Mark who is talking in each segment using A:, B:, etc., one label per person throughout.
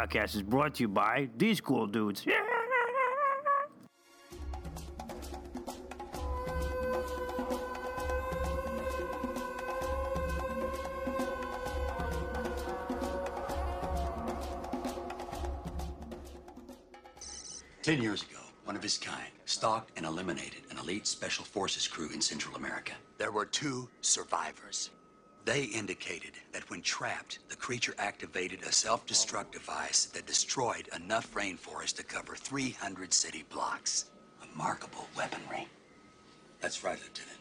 A: Podcast is brought to you by these cool dudes.
B: Ten years ago, one of his kind stalked and eliminated an elite special forces crew in Central America. There were two survivors. They indicated that when trapped, the creature activated a self destruct device that destroyed enough rainforest to cover 300 city blocks. Remarkable weaponry. That's right, Lieutenant.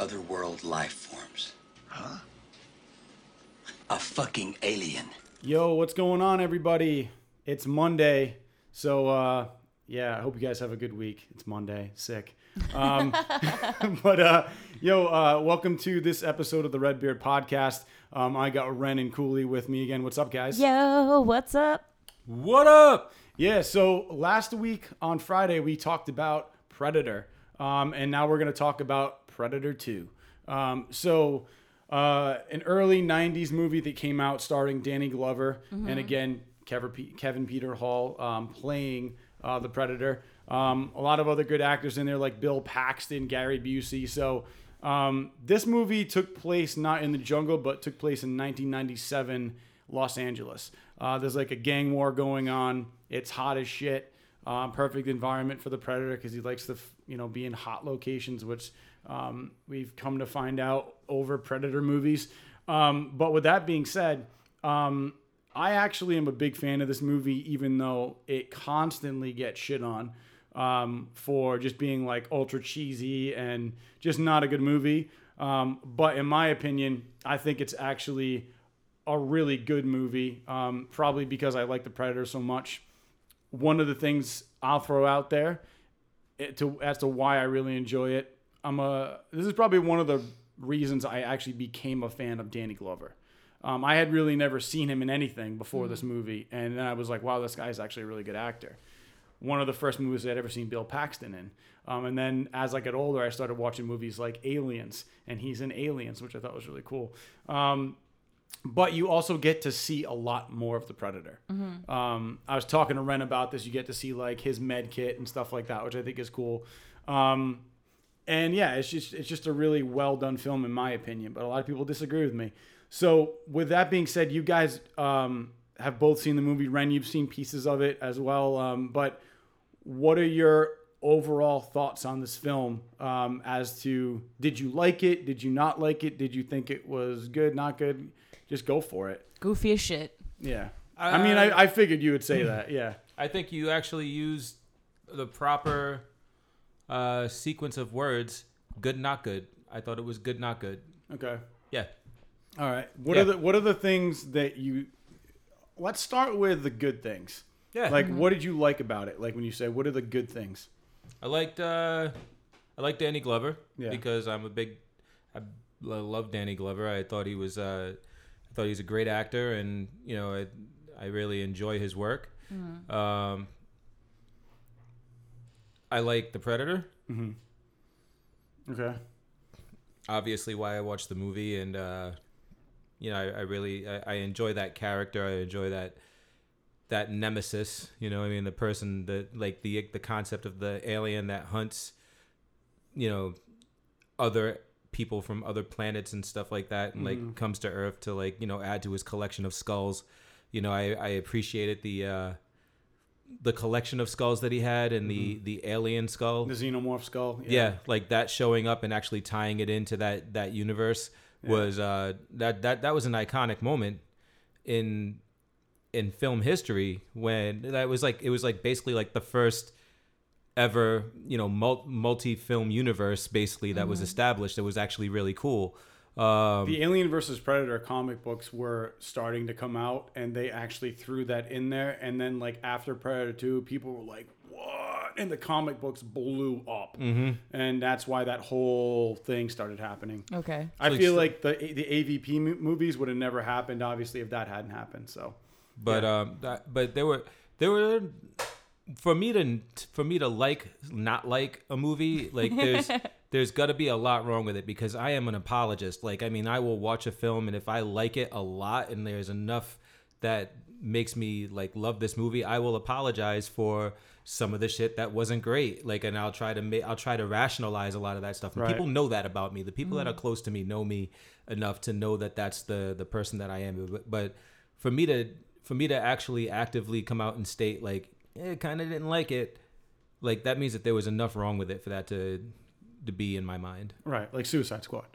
B: Otherworld life forms. Huh? A fucking alien.
C: Yo, what's going on, everybody? It's Monday. So, uh, yeah, I hope you guys have a good week. It's Monday. Sick. Um, but, uh, yo, uh, welcome to this episode of the Redbeard Podcast. Um, I got Ren and Cooley with me again. What's up, guys?
D: Yo, what's up?
C: What up? Yeah, so last week on Friday, we talked about Predator. Um, and now we're going to talk about Predator 2. Um, so, uh, an early 90s movie that came out starring Danny Glover. And again, Kevin, Kevin Peter Hall um, playing uh, the Predator. Um, a lot of other good actors in there, like Bill Paxton, Gary Busey. So, um, this movie took place not in the jungle, but took place in 1997 Los Angeles. Uh, there's like a gang war going on. It's hot as shit. Um, perfect environment for the predator because he likes to, you know, be in hot locations, which um, we've come to find out over predator movies. Um, but with that being said, um, I actually am a big fan of this movie, even though it constantly gets shit on um, for just being like ultra cheesy and just not a good movie. Um, but in my opinion, I think it's actually a really good movie, um, probably because I like the Predator so much. One of the things I'll throw out there it, to, as to why I really enjoy it, I'm a. This is probably one of the reasons I actually became a fan of Danny Glover. Um, I had really never seen him in anything before this movie, and then I was like, "Wow, this guy's actually a really good actor." One of the first movies I'd ever seen Bill Paxton in, um, and then as I got older, I started watching movies like Aliens, and he's in Aliens, which I thought was really cool. Um, but you also get to see a lot more of the predator. Um, I was talking to Ren about this. You get to see like his med kit and stuff like that, which I think is cool. Um, and yeah, it's just it's just a really well done film in my opinion. But a lot of people disagree with me. So with that being said, you guys um, have both seen the movie. Ren, you've seen pieces of it as well. Um, but what are your overall thoughts on this film um, as to did you like it did you not like it did you think it was good not good just go for it
D: Goofy as shit.
C: yeah i mean I, I figured you would say that yeah
E: I think you actually used the proper uh, sequence of words. Good, not good. I thought it was good, not good.
C: okay
E: Yeah.
C: all right what
E: Yeah.
C: are the what are the things that you let's start with the good things
E: Yeah.
C: like what did you like about it like when you say what are the good things
E: I liked uh, I liked Danny Glover
C: Yeah.
E: because I'm a big I lo- love Danny Glover. I thought he was uh, I thought he's a great actor, and you know I I really enjoy his work. Um, I like The Predator.
C: okay
E: obviously why I watched the movie, and uh, you know, I, I really I, I enjoy that character. I enjoy that that nemesis. You know, I mean, the person that like the the concept of the alien that hunts, you know, other people from other planets and stuff like that, and like comes to Earth to like you know add to his collection of skulls. You know, I I appreciated the. Uh, the collection of skulls that he had and the the alien skull
C: the xenomorph skull
E: yeah. like that showing up and actually tying it into that that universe was uh that that that was an iconic moment in in film history when that was like it was like basically like the first ever you know multi-film universe basically that was established that was actually really cool um
C: the Alien versus Predator comic books were starting to come out, and they actually threw that in there. And then, like after Predator Two, people were like, "What?" And the comic books blew up, mm-hmm. and that's why that whole thing started happening.
D: Okay.
C: I
E: So
C: feel like the the AVP movies would have never happened, obviously, if that hadn't happened. So,
E: but um that, but there were there were for me to for me to like not like a movie like there's there's got to be a lot wrong with it because I am an apologist like I mean I will watch a film and if I like it a lot and there's enough that makes me like love this movie. I will apologize for some of the shit that wasn't great. Like, and I'll try to make, I'll try to rationalize a lot of that stuff. And
C: Right.
E: people know that about me. The people that are close to me know me enough to know that that's the the person that I am. But, but for me to for me to actually actively come out and state like, eh, kind of didn't like it, like that means that there was enough wrong with it for that to to be in my mind.
C: Right, like Suicide Squad.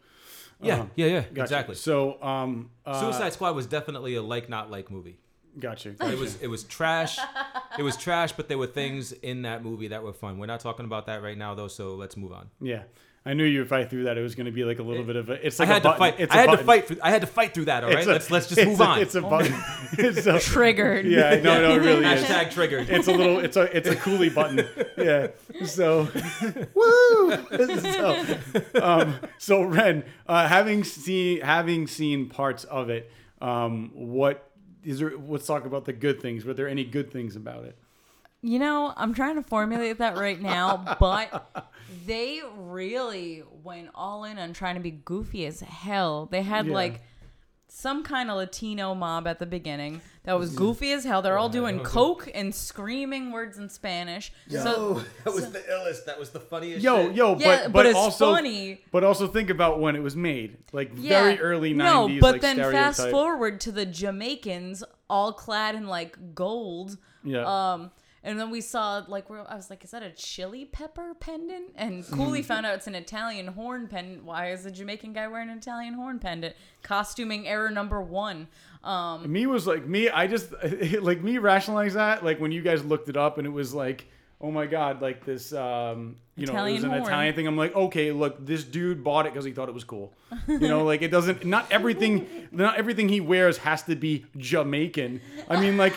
E: Yeah, yeah, yeah,
C: Gotcha.
E: exactly.
C: So, um, uh,
E: Suicide Squad was definitely a like not like movie.
C: Gotcha.
E: It was it was trash. It was trash, but there were things in that movie that were fun. We're not talking about that right now though, so let's move on.
C: Yeah, I knew you if I threw that, it was going to be like a little bit of a. It's
E: I
C: like a
E: had to fight.
C: It's
E: I
C: a
E: had to fight. Through, I had to fight through that. All right,
C: It's a-
E: let's let's just move
C: a-
E: on.
C: It's a button. It's a,
D: Triggered.
C: yeah, no, no, it really is.
E: Hashtag triggered.
C: It's a little. It's a. It's a Cooley button. Yeah. So, woo. So, um, so Ren, uh, having seen having seen parts of it, um, what is there? Let's talk about the good things. Were there any good things about it?
D: You know, I'm trying to formulate that right now, but they really went all in on trying to be goofy as hell. They had
C: Yeah.
D: like some kind of Latino mob at the beginning that was goofy as hell. They're all doing coke and screaming words in Spanish. So
E: that was the illest. That was the funniest.
C: Yo,
E: shit.
C: yo,
D: Yeah,
C: but
D: but it's
C: also,
D: funny.
C: But also think about when it was made, like
D: Yeah.
C: very early nineties.
D: No,
C: '90s.
D: but
C: like
D: then fast forward to the Jamaicans, all clad in like gold.
C: Yeah.
D: Um, and then we saw like I was like, is that a chili pepper pendant? And. Cooley found out it's an Italian horn pendant. Why is a Jamaican guy wearing an Italian horn pendant? Costuming error number one. Um,
C: me was like me i just like me rationalize that like when you guys looked it up and it was like oh my god like this um you know it was an
D: horn.
C: italian thing i'm like okay look this dude bought it because he thought it was cool you know like it doesn't not everything not everything he wears has to be jamaican i mean like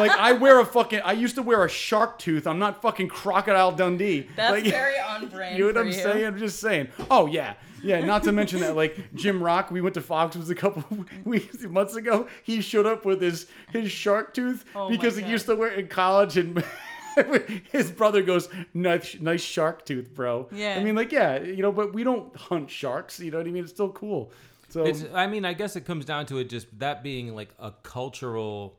C: like i wear a fucking i used to wear a shark tooth i'm not fucking crocodile dundee
D: that's
C: like,
D: very on brand.
C: you know what
D: for
C: I'm
D: you.
C: saying? I'm just saying. Oh yeah, yeah. Not to mention that like Jim Rock, we went to Fox was a couple weeks months ago. He showed up with his his shark tooth
D: Oh
C: because he used to wear it in college and. His brother goes, nice, nice shark tooth, bro.
D: Yeah.
C: I mean, like, yeah, you know, but we don't hunt sharks. You know what I mean? It's still cool. So
E: It's, I mean, I guess it comes down to it just that being like a cultural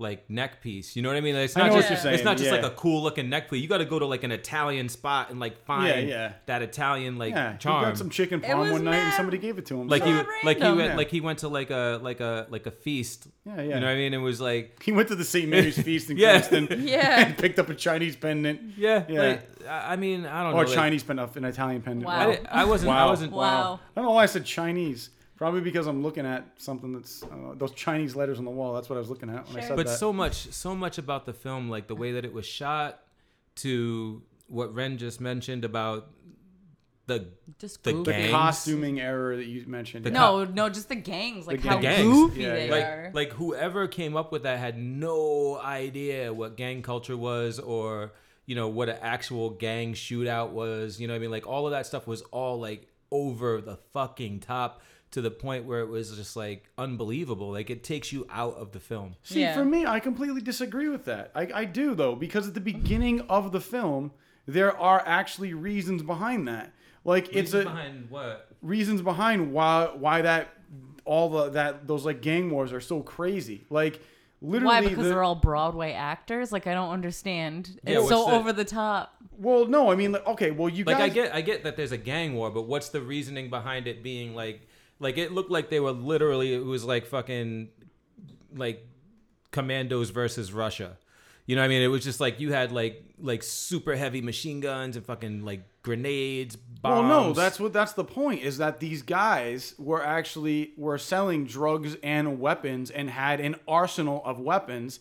E: like neck piece. You know what I mean? It's
C: I
E: not
C: know what
E: just
C: you're saying,
E: it's not just like a cool looking neck piece. You got to go to like an Italian spot and like find
C: Yeah, yeah.
E: that Italian like
C: yeah, he
E: charm.
C: got some chicken
D: It
C: parm one night and somebody gave it to him.
E: like
C: So-
E: he
D: Mad
E: like he went
C: Yeah.
E: like he went to like a like a like a feast.
C: Yeah, yeah.
E: You know what I mean? It was like
C: he went to the St. Mary's feast in
E: Yeah.
D: Yeah.
C: and picked up a Chinese pendant.
E: yeah,
C: Yeah.
E: like, I I mean, I don't know.
C: Or
E: like,
C: Chinese pendant, an Italian pendant.
D: Wow.
E: I, I wasn't. I
C: Wow.
E: wasn't.
D: Wow.
C: I don't know why I said Chinese. Probably because I'm looking at something that's uh, those Chinese letters on the wall. That's what I was looking at when I
D: Sure.
C: said
E: but
C: that.
E: so much so much about the film like the way that it was shot to what ren just mentioned about the
D: Just
E: The
D: goofy.
C: the costuming error that you mentioned.
E: The
D: No, no, just the gangs. Like
C: The
D: how
E: gangs.
D: goofy
C: Yeah,
D: they
C: yeah.
E: like
D: are.
E: like whoever came up with that had no idea what gang culture was or you know what an actual gang shootout was you know what i mean like all of that stuff was all like over the fucking top to the point where it was just like unbelievable like it takes you out of the film
C: See,
D: Yeah.
C: for me, I completely disagree with that. I, I do though, because at the beginning of the film, there are actually reasons behind that. Like it's a
E: behind what
C: reasons behind why why that all the that those like gang wars are so crazy. Like literally,
D: Why? Because
C: the-
D: they're all Broadway actors. Like I don't understand.
E: Yeah,
D: It's so
E: the-
D: over the top.
C: well, no, I mean, like, okay, well, you
E: like
C: guys,
E: I get I get that there's a gang war, but what's the reasoning behind it being like like it looked like they were literally it was like fucking like commandos versus Russia. You know what I mean? It was just like you had like like super heavy machine guns and fucking like grenades, bombs.
C: Well, no, that's what that's the point is that these guys were actually were selling drugs and weapons and had an arsenal of weapons.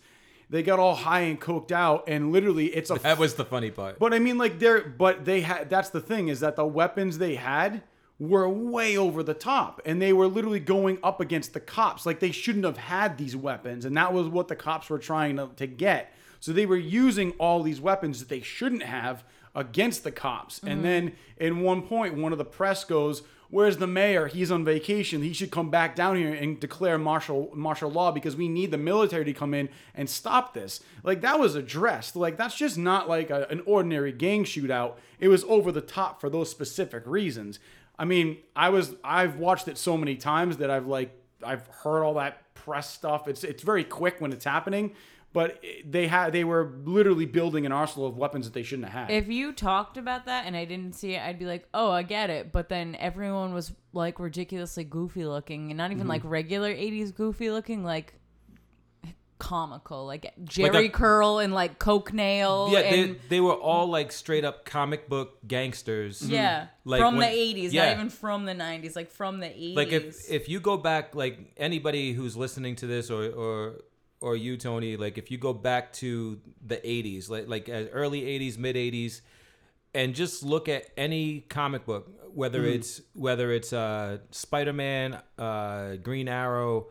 C: They got all high and coked out, and literally, it's a.
E: that was the funny part.
C: but I mean, like they're but they had. That's the thing is that the weapons they had were way over the top, and they were literally going up against the cops. Like they shouldn't have had these weapons, and that was what the cops were trying to, to get. So they were using all these weapons that they shouldn't have against the cops. And mm-hmm. then in one point, one of the press goes, "Where's the mayor? He's on vacation. He should come back down here and declare martial martial law because we need the military to come in and stop this." Like that was addressed. Like that's just not like a, an ordinary gang shootout. It was over the top for those specific reasons. I mean, I was I've watched it so many times that I've like I've heard all that press stuff. It's it's very quick when it's happening, but they had they were literally building an arsenal of weapons that they shouldn't have had.
D: If you talked about that and I didn't see it, I'd be like, "Oh, I get it." But then everyone was like ridiculously goofy looking, and not even mm-hmm. like regular '80s goofy looking, like comical, like Jerry
E: a-
D: Curl and like Coke Nail.
E: Yeah, they, they were all like straight up comic book gangsters. Mm-hmm.
D: yeah,
E: Like
D: from
E: when-
D: the '80s,
E: yeah.
D: not even from the '90s, like from the '80s.
E: Like if if you go back, like anybody who's listening to this, or or or you, Tony, like if you go back to the '80s, like like early '80s, mid '80s, and just look at any comic book, whether it's whether it's uh, Spider Man, uh, Green Arrow,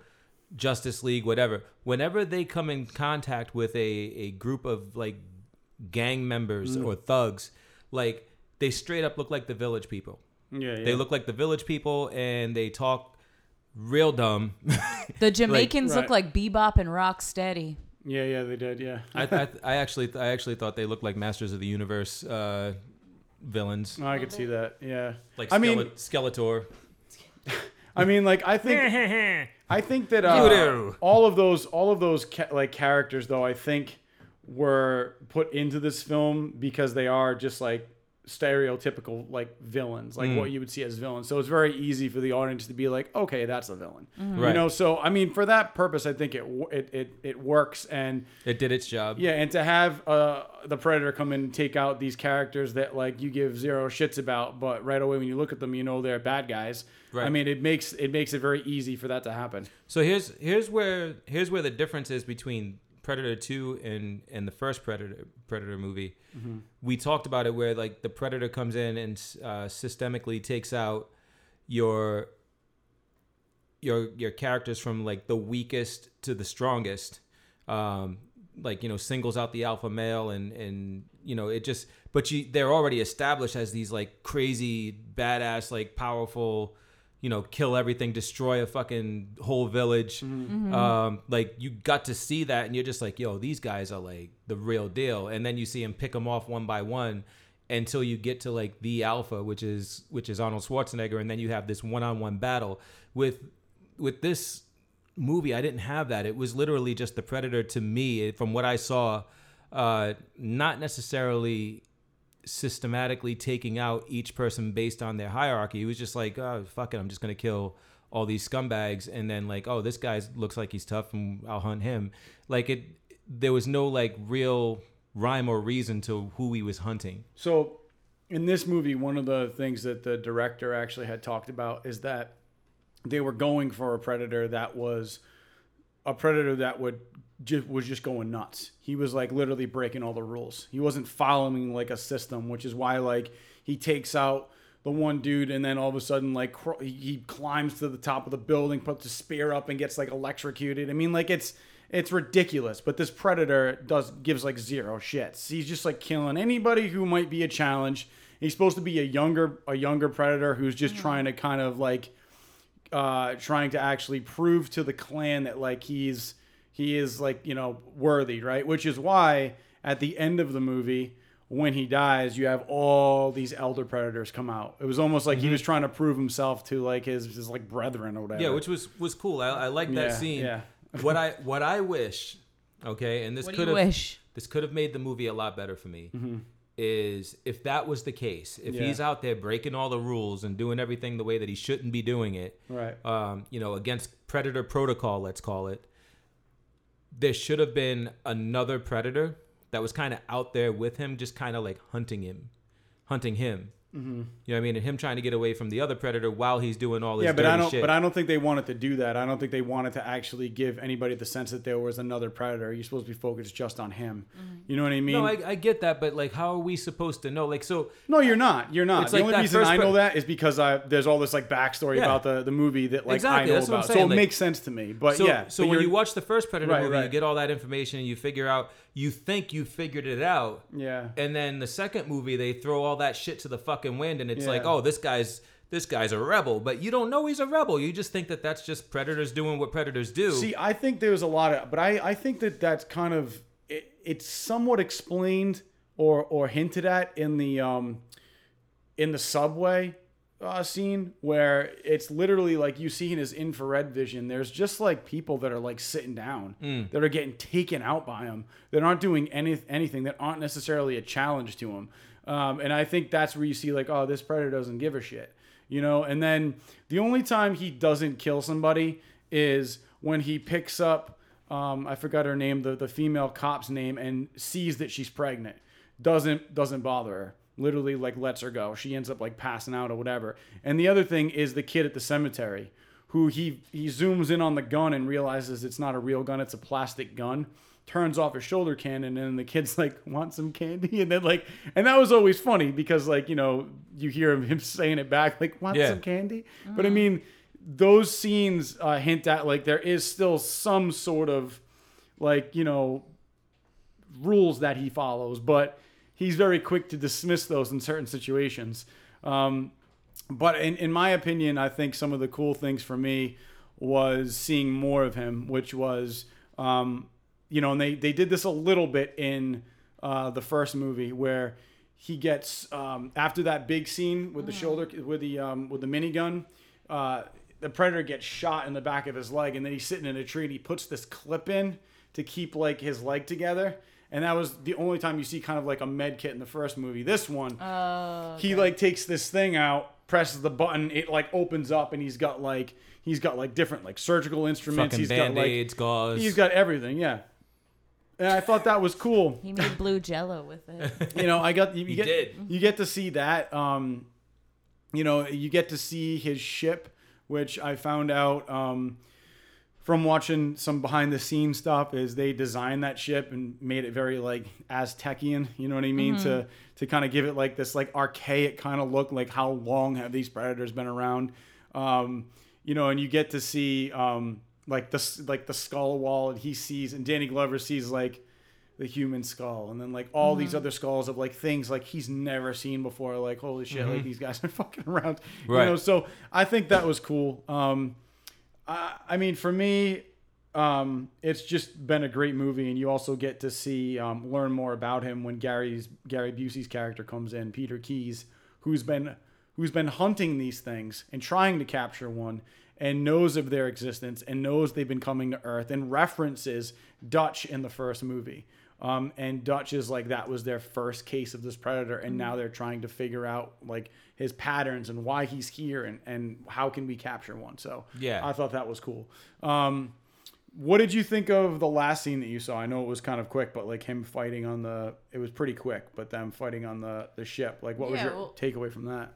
E: Justice League, whatever. Whenever they come in contact with a a group of like gang members or thugs, like they straight up look like the Village People.
C: yeah, yeah.
E: They look like the village people and they talk real dumb.
D: the Jamaicans
C: right.
D: look like Bebop and Rocksteady.
C: yeah, yeah, they did. Yeah.
E: I, I, I actually I actually thought they looked like Masters of the Universe uh, villains.
C: I could see that. Yeah.
E: Like
C: I mean,
E: Skele- Skeletor.
C: I mean, like I think I think that uh,
E: Voodoo.
C: all of those all of those ca- like characters though I think were put into this film because they are just like stereotypical like villains like what you would see as villains so it's very easy for the audience to be like okay that's a villain you
E: Right.
C: know so i mean for that purpose i think it it it, it works and
E: It did its job.
C: yeah, and to have uh, the Predator come in and take out these characters that like you give zero shits about, but right away when you look at them, you know they're bad guys. I mean, it makes it makes it very easy for that to happen.
E: So here's here's where here's where the difference is between Predator 2 and and the first Predator Predator movie. We talked about it where like the Predator comes in and uh, systemically takes out your your your characters from like the weakest to the strongest. Um, like you know singles out the alpha male and and you know it just but you they're already established as these like crazy badass like powerful you know kill everything destroy a fucking whole village. Um like you got to see that and you're just like yo these guys are like the real deal. And then you see him pick them off one by one until you get to like the alpha which is which is Arnold Schwarzenegger. And then you have this one-on-one battle with with this movie. I didn't have that. It was literally just the predator to me. From what i saw uh not necessarily systematically taking out each person based on their hierarchy. He was just like oh fuck it i'm just gonna kill all these scumbags. And then like oh this guy looks like he's tough and i'll hunt him. Like it there was no like real rhyme or reason to who he was hunting.
C: So, in this movie, one of the things that the director actually had talked about is that they were going for a predator that was a predator that would just was just going nuts. He was like literally breaking all the rules. He wasn't following like a system, which is why like he takes out the one dude and then all of a sudden like cr- he climbs to the top of the building, puts a spear up and gets like electrocuted. I mean like it's it's ridiculous, but this predator does gives like zero shits. He's just like killing anybody who might be a challenge. He's supposed to be a younger a younger predator who's just trying to kind of like uh, trying to actually prove to the clan that like he's he is like you know worthy, right? Which is why at the end of the movie, when he dies, you have all these elder predators come out. It was almost like he was trying to prove himself to like his his like brethren or whatever.
E: Yeah, which was was cool. I, I like that
C: Yeah,
E: scene.
C: yeah.
E: what I what I wish, okay, and this
D: What
E: could have
D: wish?
E: this could have made the movie a lot better for me. Is if that was the case, if
C: Yeah.
E: he's out there breaking all the rules and doing everything the way that he shouldn't be doing it,
C: Right.
E: Um, you know, against predator protocol, let's call it. There should have been another predator that was kind of out there with him, just kind of like hunting him, hunting him. Mm-hmm. You know what I mean? And him trying to get away from the other predator while he's doing all this
C: yeah, but
E: dirty
C: I don't.
E: shit.
C: But I don't think they wanted to do that. I don't think they wanted to actually give anybody the sense that there was another predator. You're supposed to be focused just on him. You know what I mean?
E: no, I, I get that, but like, how are we supposed to know? Like, so
C: No, you're not. You're not.
E: It's
C: the
E: like
C: only reason I know
E: pre-
C: that is because I, there's all this like backstory
E: Yeah.
C: about the, the movie that like
E: Exactly,
C: I know
E: that's what I'm
C: about. So
E: saying,
C: it
E: like-
C: makes sense to me. But
E: so,
C: yeah,
E: so
C: but
E: when
C: you're-
E: watch the first Predator
C: Right,
E: movie, you get all that information and you figure out, you think you figured it out.
C: yeah,
E: And then the second movie, they throw all that shit to the fucking wind, and it's
C: Yeah.
E: like, oh, this guy's this guy's a rebel, but you don't know he's a rebel. You just think that that's just predators doing what predators do.
C: See, I think there's a lot of, but I, I think that that's kind of it, it's somewhat explained or or hinted at in the um in the subway uh, scene where it's literally like you see in his infrared vision. There's just like people that are like sitting down that are getting taken out by him. That aren't doing any anything. That aren't necessarily a challenge to him. Um, and I think that's where you see like, oh, this predator doesn't give a shit, you know. And then the only time he doesn't kill somebody is when he picks up. Um, I forgot her name, the, the female cop's name, and sees that she's pregnant. Doesn't doesn't bother her. Literally, like lets her go. She ends up like passing out or whatever. And the other thing is the kid at the cemetery, who he he zooms in on the gun and realizes it's not a real gun, it's a plastic gun. Turns off his shoulder cannon, and the kid's like, "Want some candy?" And then like, and that was always funny because like you know you hear him, him saying it back like, "Want
E: Yeah.
C: some candy?" But I mean, those scenes uh, hint at like there is still some sort of like you know rules that he follows, but he's very quick to dismiss those in certain situations. Um, but in, in my opinion, I think some of the cool things for me was seeing more of him, which was, um, you know, and they, they did this a little bit in uh, the first movie where he gets um, after that big scene with the shoulder with the um, with the minigun. Uh, the predator gets shot in the back of his leg, and then he's sitting in a tree. and He puts this clip in to keep like his leg together, and that was the only time you see kind of like a med kit in the first movie. This one, he like takes this thing out, presses the button, it like opens up, and he's got like he's got like different like surgical instruments.
E: Fucking
C: he's
E: band
C: got like
E: aids, gauze.
C: he's got everything, yeah. And I thought that was cool
D: He made blue jello with it.
C: you know, I got you, you get
E: did.
C: you get to see that. Um, you know, you get to see his ship, which I found out um, from watching some behind the scenes stuff. Is they designed that ship and made it very like Aztecian. You know what I mean? To to kind of give it like this like archaic kind of look. Like how long have these predators been around? Um, you know, and you get to see um, like the like the skull wall, and he sees, and Danny Glover sees like the human skull and then like all these other skulls of like things like he's never seen before like holy shit like these guys are fucking around you
E: Right.
C: know so i think that was cool um i, I mean for me um it's just been a great movie and you also get to see um learn more about him when gary's gary busey's character comes in peter Keyes who's been who's been hunting these things and trying to capture one and knows of their existence and knows they've been coming to Earth and references Dutch in the first movie. Um, and Dutch is like that was their first case of this predator, and now they're trying to figure out like his patterns and why he's here and, and how can we capture one. So
E: Yeah.
C: I thought that was cool. Um, what did you think of the last scene that you saw? I know it was kind of quick, but like him fighting on the it was pretty quick, but them fighting on the the ship. Like what was
D: Yeah,
C: your
D: well-
C: takeaway from that?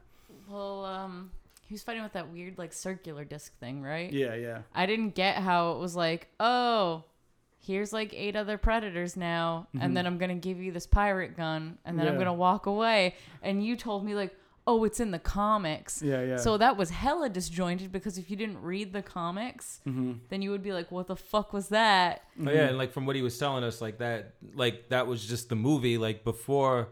D: well, um, he was fighting with that weird like circular disc thing, right?
C: Yeah, yeah.
D: I didn't get how it was like, oh, here's like eight other predators now, and then I'm gonna give you this pirate gun, and then I'm
C: Mm-hmm.
D: Gonna walk away. And you told me like, oh, it's in the comics.
C: Yeah, yeah.
D: So that was hella disjointed because if you didn't read the comics,
C: Mm-hmm.
D: then you would be like, what the fuck was that?
E: Oh yeah, and like from what he was telling us, like that, like that was just the movie. Like before,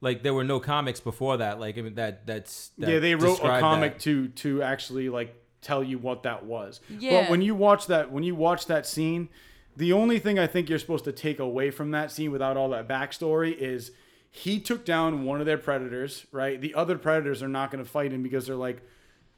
E: like there were no comics before that. Like I mean, that that's that
C: yeah, they wrote a comic
E: that.
C: to to actually like tell you what that was.
D: Yeah.
C: But when you watch that when you watch that scene, the only thing I think you're supposed to take away from that scene without all that backstory is he took down one of their predators, right? The other predators are not going to fight him because they're like,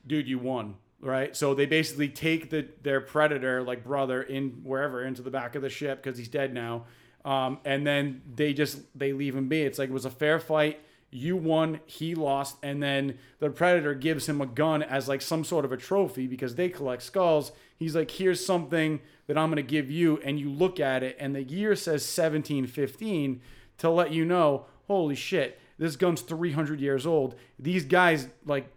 C: dude, you won. Right, so they basically take the their predator, like brother, in wherever into the back of the ship because he's dead now, um, and then they just they leave him be. It's like it was a fair fight you won, he lost, and then the predator gives him a gun as like some sort of a trophy because they collect skulls. He's like, here's something that I'm gonna give you, and you look at it, and the year says 1715 to let you know, holy shit, this gun's 300 years old. These guys like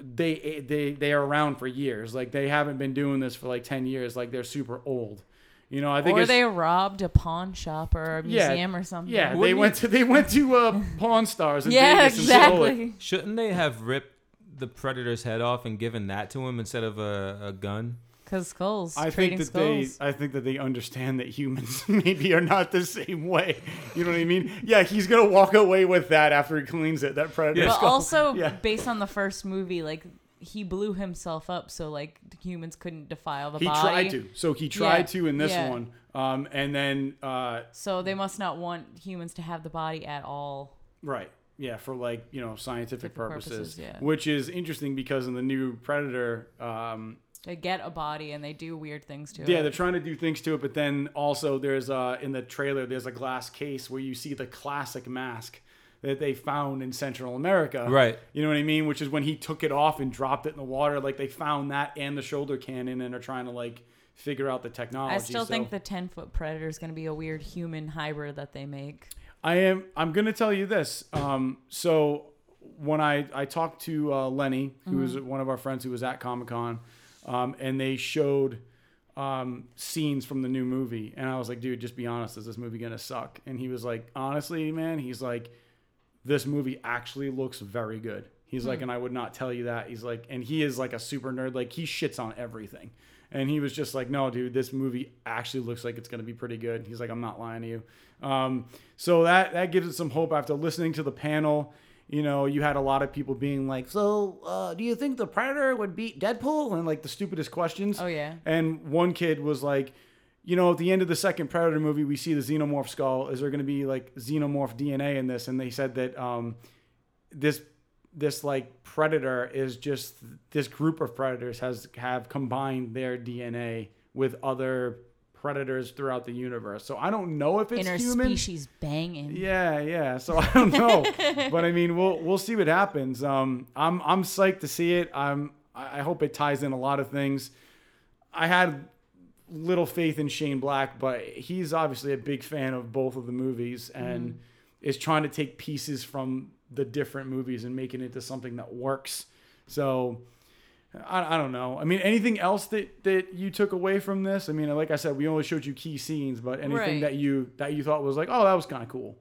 C: they they they are around for years. Like they haven't been doing this for like 10 years. Like they're super old. You know, I think
D: Or
C: it's,
D: they robbed a pawn shop or a museum or something.
C: yeah, they
E: Wouldn't
C: went to they went to uh, Pawn Stars in
D: Yeah,
C: Vegas and stole it.
D: exactly.
E: Shouldn't they have ripped the predator's head off and given that to him instead of a, a gun?
D: Because skulls.
C: I think that
D: skulls.
C: they I think that they understand that humans maybe are not the same way. You know what I mean? Yeah, he's gonna walk away with that after he cleans it. That predator.
D: But
C: skull.
D: also,
C: Yeah.
D: based on the first movie, like he blew himself up, so like humans couldn't defile the
C: he
D: body.
C: tried to. So he tried
D: Yeah,
C: to in this
D: yeah.
C: one. Um, and then uh,
D: So they must not want humans to have the body at all.
C: right. yeah, for like you know scientific
D: Scientific
C: purposes,
D: purposes, yeah.
C: which is interesting because in the new Predator, um,
D: They get a body and they do weird things to it.
C: yeah, they're trying to do things to it, but then also there's uh in the trailer there's a glass case where you see the classic mask that they found in Central America.
E: Right.
C: You know what I mean? Which is when he took it off and dropped it in the water. Like they found that and the shoulder cannon and are trying to like figure out the technology.
D: I still
C: So-
D: think the 10 foot predator is going to be a weird human hybrid that they make.
C: I am. I'm going to tell you this. Um, so when I I talked to uh, Lenny, who was one of our friends who was at Comic Con, um, and they showed um, scenes from the new movie, and I was like, dude, just be honest. Is this movie gonna suck? And he was like, honestly, man, he's like, this movie actually looks very good. He's like, and I would not tell you that. He's like, and he is like a super nerd. Like he shits on everything. And he was just like, no, dude, this movie actually looks like it's going to be pretty good. He's like, I'm not lying to you. Um, so that, that gives us some hope after listening to the panel. You know, you had a lot of people being like, so uh, do you think the Predator would beat Deadpool? And like the stupidest questions.
D: Oh, yeah.
C: And one kid was like, you know, at the end of the second Predator movie, we see the xenomorph skull. Is there going to be like xenomorph DNA in this? And they said that um, this this like predator is just this group of predators has have combined their DNA with other predators throughout the universe. So I don't know if it's human.
D: Interspecies banging.
C: Yeah, yeah. So I don't know, but I mean, we'll we'll see what happens. Um, I'm I'm psyched to see it. I'm I I hope it ties in a lot of things. I had little faith in Shane Black, but he's obviously a big fan of both of the movies and is trying to take pieces from the different movies and make it into something that works. So I, I don't know. I mean, anything else that, that you took away from this? I mean, like I said, we only showed you key scenes, but anything
D: Right.
C: that you that you thought was like, oh, that was kind of cool.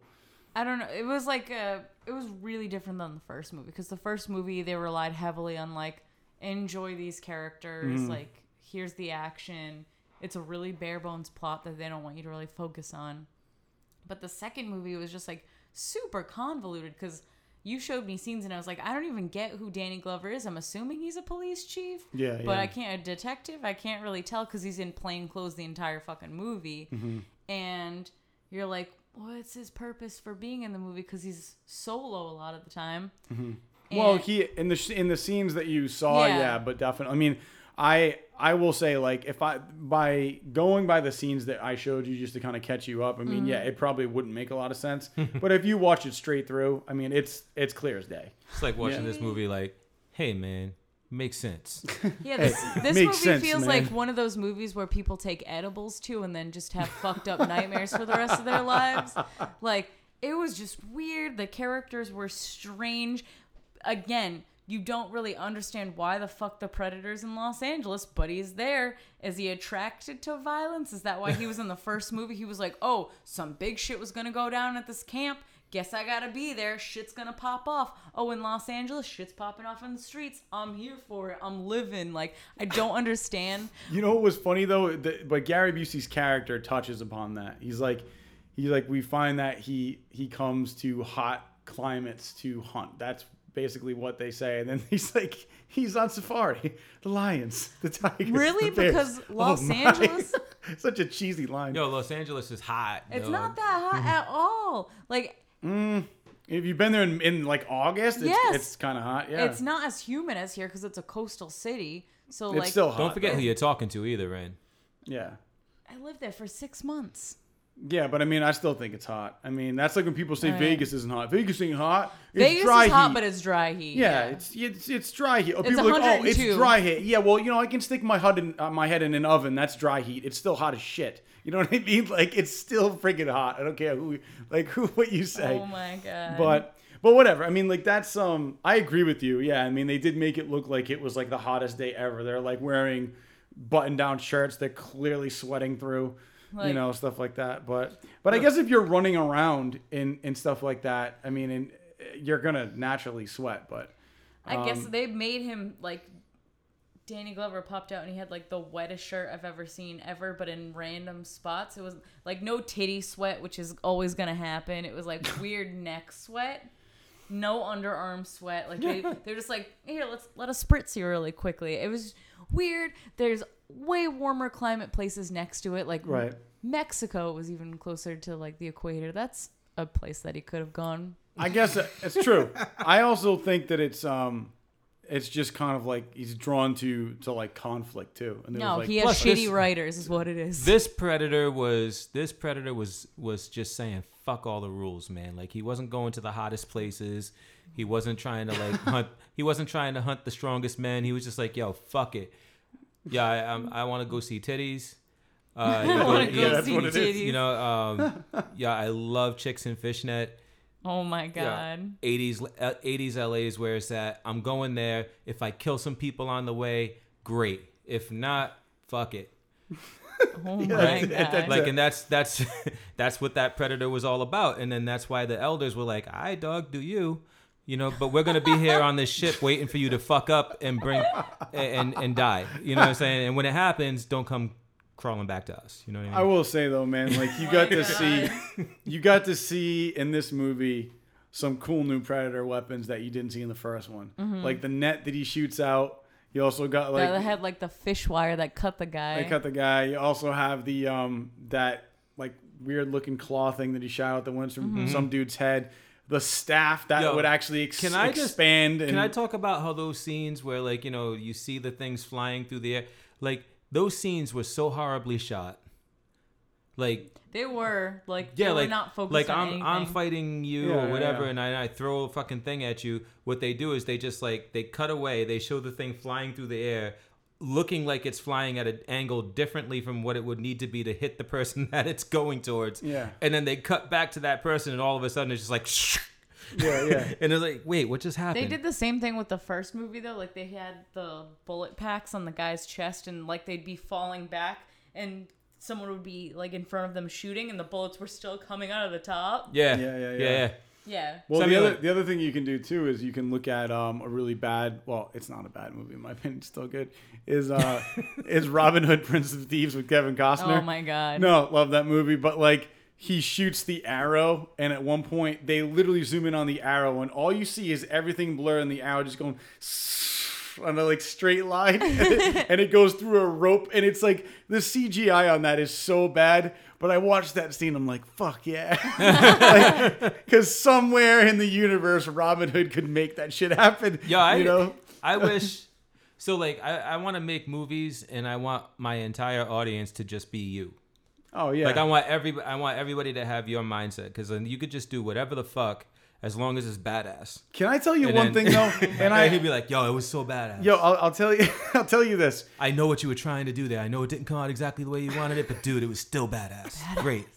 D: I don't know. It was like a, it was really different than the first movie because the first movie they relied heavily on like enjoy these characters,
C: Mm-hmm.
D: like here's the action. It's a really bare bones plot that they don't want you to really focus on. But the second movie was just like super convoluted because you showed me scenes and I was like, I don't even get who Danny Glover is. I'm assuming he's a police chief.
C: Yeah,
D: But
C: yeah.
D: I can't, a detective, I can't really tell because he's in plain clothes the entire fucking movie.
C: Mm-hmm.
D: And you're like, what's his purpose for being in the movie? Because he's solo a lot of the time.
C: Mm-hmm. Well, he in the in the scenes that you saw, yeah.
D: Yeah.
C: but definitely. I mean, I I will say like if I by going by the scenes that I showed you just to kind of catch you up. I mean, yeah,
D: Mm-hmm.
C: it probably wouldn't make a lot of sense. but if you watch it straight through, I mean, it's it's clear as day.
E: It's like watching
C: Yeah.
E: this movie. Like, hey man, makes sense.
D: Yeah, this, this
C: makes
D: movie
C: sense,
D: feels
C: man.
D: like one of those movies where people take edibles too and then just have fucked up nightmares for the rest of their lives. Like, it was just weird. The characters were strange. Again, you don't really understand why the fuck the Predator's in Los Angeles, but he's there. Is he attracted to violence? Is that why he was in the first movie? He was like, oh, some big shit was gonna go down at this camp. Guess I gotta be there. Shit's gonna pop off. Oh, in Los Angeles, shit's popping off in the streets. I'm here for it. I'm living. Like, I don't understand.
C: You know what was funny though? The, but Gary Busey's character touches upon that. He's like, he's like, we find that he he comes to hot climates to hunt. That's basically what they say. And then he's like, he's on safari. The lions, the tigers.
D: Really?
C: the bears.
D: Because
C: Oh
D: Los
C: my.
D: Angeles-
C: Such a cheesy line.
E: Yo, Los Angeles is hot.
D: It's
E: yo.
D: not that hot mm-hmm. at all. Like, mm,
C: If you've been there in, in like August, it's,
D: Yes.
C: it's kind of hot. Yeah,
D: it's not as humid as here because it's a coastal city. So,
C: It's
D: like,
C: still hot.
E: Don't forget
C: though.
E: who you're talking to either, Ren.
C: Yeah.
D: I lived there for six months.
C: Yeah, but I mean, I still think it's hot. I mean, that's like when people say
D: Right.
C: Vegas isn't hot. Vegas ain't hot. It's
D: Vegas
C: dry
D: is hot,
C: heat.
D: but it's dry heat.
C: Yeah, it's it's it's dry heat. Oh,
D: It's
C: people are like, oh, it's
D: 102.
C: dry heat. Yeah, well, you know, I can stick my head in uh, my head in an oven. That's dry heat. It's still hot as shit. You know what I mean? Like it's still freaking hot. I don't care who, like who, what you say.
D: Oh my god.
C: But but whatever. I mean, like that's um. I agree with you. Yeah. I mean, they did make it look like it was like the hottest day ever. They're like wearing button-down shirts. They're clearly sweating through. You know stuff like that. But but I guess if you're running around in and stuff like that, I mean, and you're gonna naturally sweat. But
D: I guess
C: um,
D: they made him like Danny Glover popped out and he had like the wettest shirt I've ever seen ever, but in random spots. It was like no titty sweat, which is always gonna happen. It was like weird neck sweat, no underarm sweat. Like they they're just like here, let's let us spritz you really quickly. It was weird. There's way warmer climate places next to it, like
C: Right.
D: Mexico was even closer to like the equator. That's a place that he could have gone.
C: I guess it's true. I also think that it's um, it's just kind of like he's drawn to to like conflict too. And there
D: No,
C: was like,
D: he has shitty
E: this-
D: writers, is what it is.
E: this predator was this predator was was just saying fuck all the rules man like he wasn't going to the hottest places he wasn't trying to like hunt he wasn't trying to hunt the strongest men he was just like yo fuck it yeah i I'm, i want to go see titties uh,
D: I want to go
C: that's
D: see
C: what it is.
D: titties.
E: you know um, yeah i love chicks in fishnet
D: oh my
E: yeah,
D: god.
E: 80s uh, 80s la is where it's at. I'm going there. If i kill some people on the way great. If not fuck it.
D: Oh my
C: that's-
D: god.
E: like and that's that's that's what that predator was all about. And then that's why the elders were like i dog do you. You know but we're gonna be here on this ship waiting for you to fuck up and bring and and die. You know what i'm saying? And when it happens don't come crawling back to us you know what i
C: I will say though, man, like you got to see, you got to see in this movie some cool new predator weapons that you didn't see in the first one, like the net that he shoots out. You also got like
D: that had like the fish wire that cut the guy.
C: They cut the guy. You also have the um that like weird looking claw thing that he shot out that went from some dude's head. The staff that
E: Yo,
C: would actually ex-
E: can I just-
C: expand. and,
E: Can I talk about how those scenes where like you know you see the things flying through the air, like those scenes were so horribly shot. Like
D: they were like
E: yeah,
D: they
E: like
D: were not focused
E: like
D: on
E: I'm
D: anything.
E: I'm fighting you
C: Yeah,
E: or whatever,
C: yeah.
E: and I, I throw a fucking thing at you. What they do is they just like they cut away. They show the thing flying through the air. Looking like it's flying at an angle differently from what it would need to be to hit the person that it's going towards.
C: Yeah.
E: And then they cut back to that person, and all of a sudden it's just like,
C: Yeah, yeah.
E: and they're like, wait, what just happened?
D: They did the same thing with the first movie though. Like they had the bullet packs on the guy's chest, and like they'd be falling back, and someone would be like in front of them shooting, and the bullets were still coming out of the top.
E: Yeah.
C: Yeah, yeah,
E: yeah.
C: yeah.
E: yeah.
D: Yeah.
C: Well,
E: So, I
C: the
E: mean,
C: other
E: like-
C: the other thing you can do too is you can look at um, a really bad. Well, it's not a bad movie in my opinion. It's still good. Is uh is Robin Hood Prince of Thieves with Kevin Costner?
D: Oh my god.
C: No, love that movie, but like he shoots the arrow, and at one point they literally zoom in on the arrow, and all you see is everything blur, and the arrow just going on a like straight line, and it, and it goes through a rope, and it's like the CGI on that is so bad. But I watched that scene, I'm like, fuck yeah, because somewhere in the universe, Robin Hood could make that shit happen.
E: Yeah, I
C: you know.
E: I wish. So like, I, I want to make movies, and I want my entire audience to just be you.
C: Oh yeah,
E: Like I want every I want everybody to have your mindset because then you could just do whatever the fuck as long as it's badass.
C: Can I tell you
E: And
C: one
E: then-
C: thing though? And I,
E: he'd be like, "Yo, it was so badass.
C: yo, I'll, I'll tell you, I'll tell you this.
E: I know what you were trying to do there. I know it didn't come out exactly the way you wanted it, but dude, it was still badass. Great.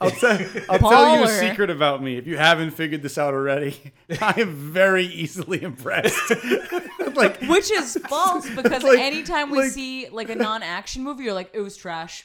C: I'll, tell I'll tell you a secret about me. If you haven't figured this out already, I am very easily impressed. like,
D: Which is false because
C: Like-
D: anytime we
C: like-
D: see like a non-action movie, you're like, it was trash.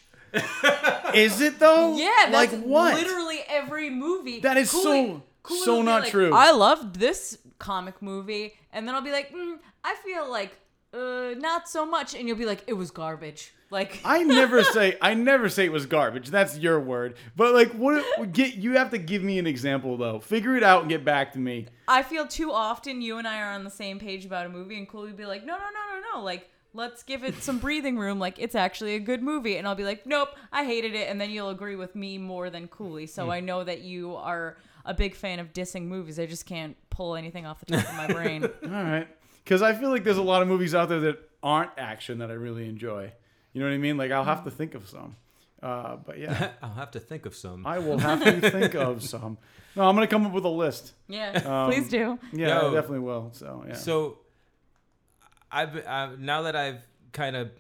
C: Is it though?
D: Yeah,
C: Like what?
D: literally every movie.
C: That is so-
D: Cooley
C: so not
D: like,
C: true.
D: I loved this comic movie, and then I'll be like, mm, I feel like uh, not so much, and you'll be like, it was garbage. Like
C: I never say I never say it was garbage. That's your word. But like, what? Get you have to give me an example though. Figure it out and get back to me.
D: I feel too often you and I are on the same page about a movie, and Cooley will be like, no, no, no, no, no, like. Let's give it some breathing room. Like it's actually a good movie, and I'll be like, "Nope, I hated it," and then you'll agree with me more than Cooley. So I know that you are a big fan of dissing movies. I just can't pull anything off the top of my brain.
C: All right. Because I feel like there's a lot of movies out there that aren't action that I really enjoy. You know what I mean? Like I'll have to think of some. Uh, but yeah,
E: I'll have to think of some.
C: I will have to think of some. No, I'm gonna come up with a list.
D: Yeah,
C: Um,
D: please do.
C: Yeah,
E: Yo.
C: I definitely will. So yeah.
E: So, I've I, now that I've kind of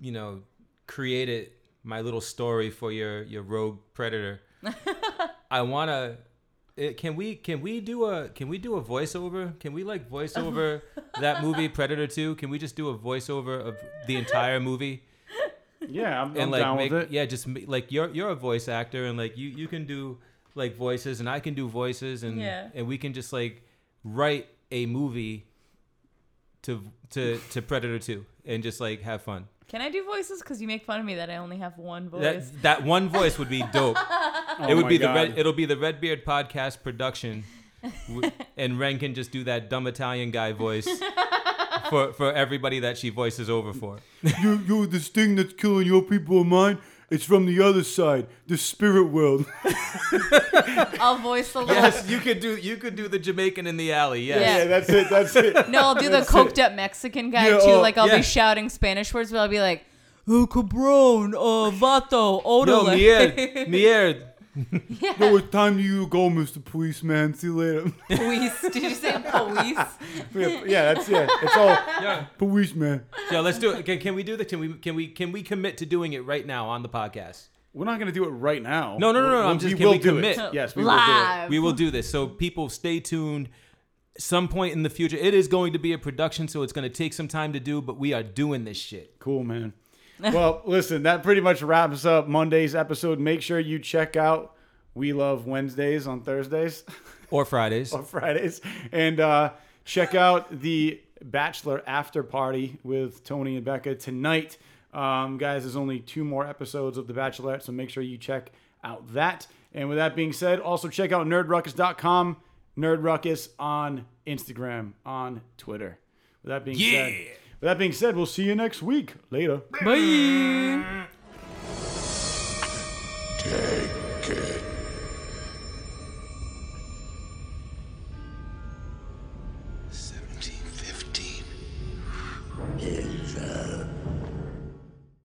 E: you know created my little story for your your rogue predator, I wanna. It, can we can we do a can we do a voiceover? Can we like voiceover that movie Predator Two? Can we just do a voiceover of the entire movie
C: yeah, I'm, I'm
E: like
C: down
E: make
C: with it.
E: yeah just like you're you're a voice actor and like you you can do like voices and I can do voices and
D: Yeah.
E: and we can just like write a movie to to to Predator Two and just like have fun.
D: Can I do voices? Because you make fun of me that I only have one voice.
E: That that one voice would be dope.
C: Oh
E: it would
C: my
E: be the red. It'll be the Redbeard podcast production, and Ren can just do that dumb Italian guy voice for for everybody that she voices over for.
C: yo, yo, this thing that's killing your people of mine, It's from the other side, the spirit world.
D: I'll voice the little.
E: Yes, you could do you could do the Jamaican in the alley. Yes.
D: Yeah.
C: yeah, that's it. That's it.
D: No, I'll do the coked up Mexican guy
C: Yeah,
D: too.
C: oh,
D: like I'll
E: yeah.
D: be shouting Spanish words, but I'll be like, "Oh, cabron, uh, vato,
E: No,
D: odole."
E: Mier, Mier.
C: No, it's time you go, Mr. Policeman. See you later.
D: Police. Did you say police?
C: yeah, yeah, that's it. It's all
E: Yeah.
C: policeman.
E: Yeah, let's do it. Can, can we do that? Can we can we can we commit to doing it right now on the podcast?
C: We're not gonna do it right now.
E: No, no, no, no,
C: We'll-
E: I'm just-
C: we
E: can
C: will
E: we
C: do
E: commit?
C: it. Yes, we will do it.
E: We will do this. So people stay tuned. Some point in the future, it is going to be a production, so it's going to take some time to do, but we are doing this shit.
C: Cool, man. well, listen, that pretty much wraps up Monday's episode. Make sure you check out We Love Wednesdays on Thursdays
E: Or Fridays.
C: or Fridays, and uh, check out the Bachelor After Party with Tony and Becca tonight. Um, guys, there's only two more episodes of The Bachelorette, so make sure you check out that. And with that being said, also check out nerdruckus.com, nerdruckus on Instagram, on Twitter. With that being said, that being said, we'll see you next week. Later.
E: Bye.